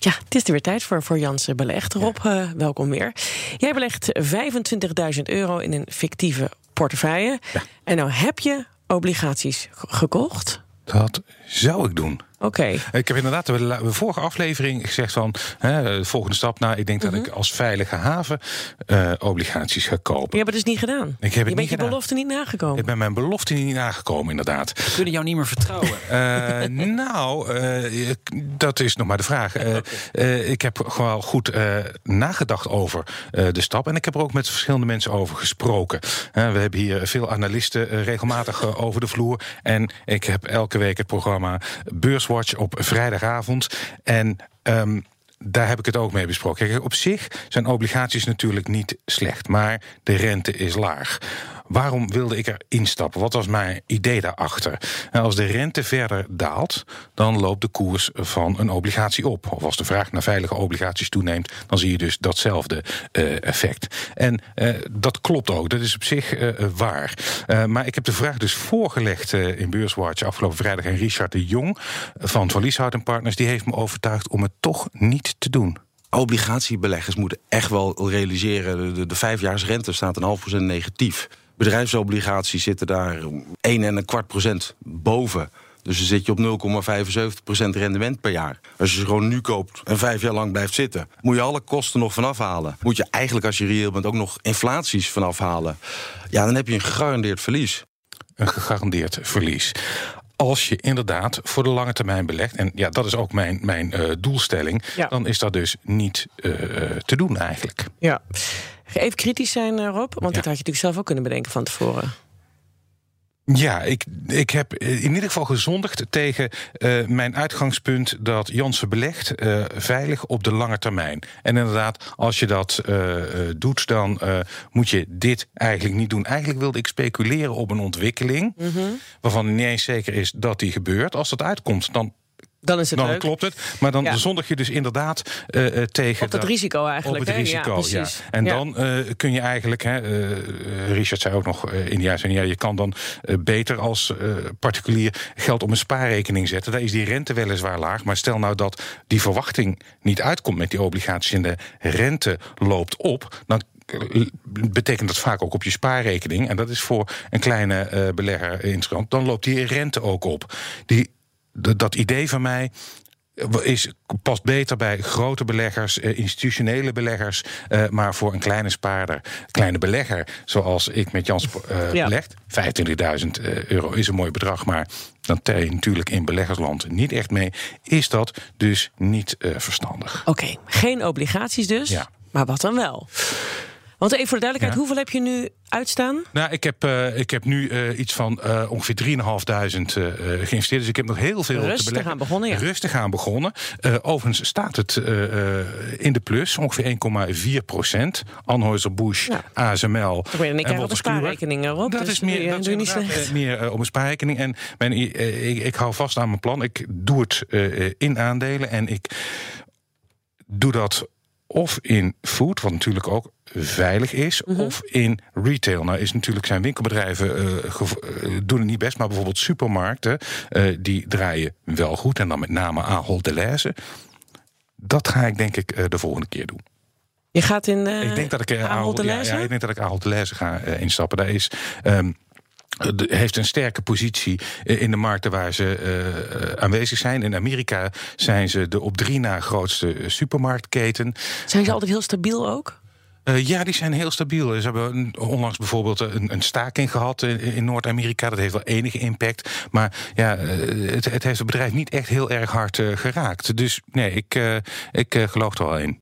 Ja, het is er weer tijd voor, voor Jansen Belegd. Rob, uh, welkom weer. Jij belegt 25.000 euro in een fictieve portefeuille. Ja. En nou heb je obligaties gekocht. Dat zou ik doen. Oké. Ik heb inderdaad de vorige aflevering gezegd van hè, de volgende stap. Nou, ik denk dat ik mhm. als veilige haven uh, obligaties ga kopen. Je hebt het dus niet gedaan. Ik heb je bent je belofte niet nagekomen. Ik ben mijn belofte niet nagekomen, inderdaad. We kunnen jou niet meer vertrouwen. uh, nou, uh, dat is nog maar de vraag. ik heb gewoon goed nagedacht over de stap. En ik heb er ook met verschillende mensen over gesproken. we hebben hier veel analisten regelmatig over de vloer. En ik heb elke week het programma Beurs Watch op vrijdagavond. En um, daar heb ik het ook mee besproken. Kijk, op zich zijn obligaties natuurlijk niet slecht, maar de rente is laag. Waarom wilde ik er instappen? Wat was mijn idee daarachter? Nou, als de rente verder daalt, dan loopt de koers van een obligatie op. Of als de vraag naar veilige obligaties toeneemt, dan zie je dus datzelfde uh, effect. En uh, dat klopt ook, dat is op zich uh, waar. maar ik heb de vraag dus voorgelegd in Beurswatch afgelopen vrijdag aan Richard de Jong van Van Lieshout Partners. Die heeft me overtuigd om het toch niet te doen obligatiebeleggers moeten echt wel realiseren... de, de vijfjaarsrente staat een half procent negatief. Bedrijfsobligaties zitten daar 1 en een kwart procent boven. Dus dan zit je op 0,75% rendement per jaar. Als je ze gewoon nu koopt en vijf jaar lang blijft zitten, moet je alle kosten nog vanaf halen. Moet je eigenlijk, als je reëel bent, ook nog inflaties vanaf halen. Ja, dan heb je een gegarandeerd verlies. Een gegarandeerd verlies als je inderdaad voor de lange termijn belegt, en ja, dat is ook mijn, mijn uh, doelstelling, ja. dan is dat dus niet uh, te doen eigenlijk. Ja. Even kritisch zijn, Rob, want ja. dat had je natuurlijk zelf ook kunnen bedenken van tevoren. Ja, ik, ik heb in ieder geval gezondigd tegen uh, mijn uitgangspunt dat Jansen belegt uh, veilig op de lange termijn. En inderdaad, als je dat uh, doet, dan moet je dit eigenlijk niet doen. Eigenlijk wilde ik speculeren op een ontwikkeling mm -hmm. waarvan niet eens zeker is dat die gebeurt. Als dat uitkomt, dan dan is het dan klopt het. Maar dan ja. zondig je dus inderdaad uh, tegen. Op het risico eigenlijk. Op het risico, ja. ja. En dan uh, kun je eigenlijk, hè, uh, Richard zei ook nog in de juiste ja, je kan dan beter als particulier geld op een spaarrekening zetten. Daar is die rente weliswaar laag. Maar stel nou dat die verwachting niet uitkomt met die obligaties en de rente loopt op, dan betekent dat vaak ook op je spaarrekening. En dat is voor een kleine uh, belegger interessant. Dan loopt die rente ook op. Die dat idee van mij is, past beter bij grote beleggers, eh, institutionele beleggers. Eh, maar voor een kleine spaarder, kleine belegger, zoals ik met Jans uh, ja. belegd. 25.000 euro is een mooi bedrag, maar dan tel je natuurlijk in beleggersland niet echt mee. Is dat dus niet verstandig? Oké, geen obligaties dus. Ja. Maar wat dan wel? Want even voor de duidelijkheid, hoeveel heb je nu uitstaan? Nou, ik heb, uh, ik heb nu uh, iets van uh, ongeveer 3.500 geïnvesteerd. Dus ik heb nog heel veel Rustig te beleggen. aan begonnen, ja. Rustig aan begonnen. overigens staat het in de plus, ongeveer 1,4 procent. Anheuser-Busch, ja. ASML ik weet, en ik en op een spaarrekening erop. Dat dus is meer, dat is niet slecht. meer op een spaarrekening. En mijn, ik, ik, hou vast aan mijn plan. Ik doe het in aandelen en ik doe dat of in food, wat natuurlijk ook veilig is, mm -hmm. of in retail. Nou is natuurlijk zijn winkelbedrijven uh, doen het niet best, maar bijvoorbeeld supermarkten uh, die draaien wel goed en dan met name Ahold Delhaize. Dat ga ik denk ik de volgende keer doen. Je gaat in ik denk dat ik Ahold ja, ja, ik denk dat ik Ahold Delhaize ga instappen. Daar is um, heeft een sterke positie in de markten waar ze uh, aanwezig zijn. In Amerika zijn ze de op drie na grootste supermarktketen. Zijn ze altijd heel stabiel ook? Uh, ja, die zijn heel stabiel. Ze hebben onlangs bijvoorbeeld een, een staking gehad in, in Noord-Amerika. Dat heeft wel enige impact. Maar ja, het, het heeft het bedrijf niet echt heel erg hard uh, geraakt. Dus nee, ik, ik geloof er wel in.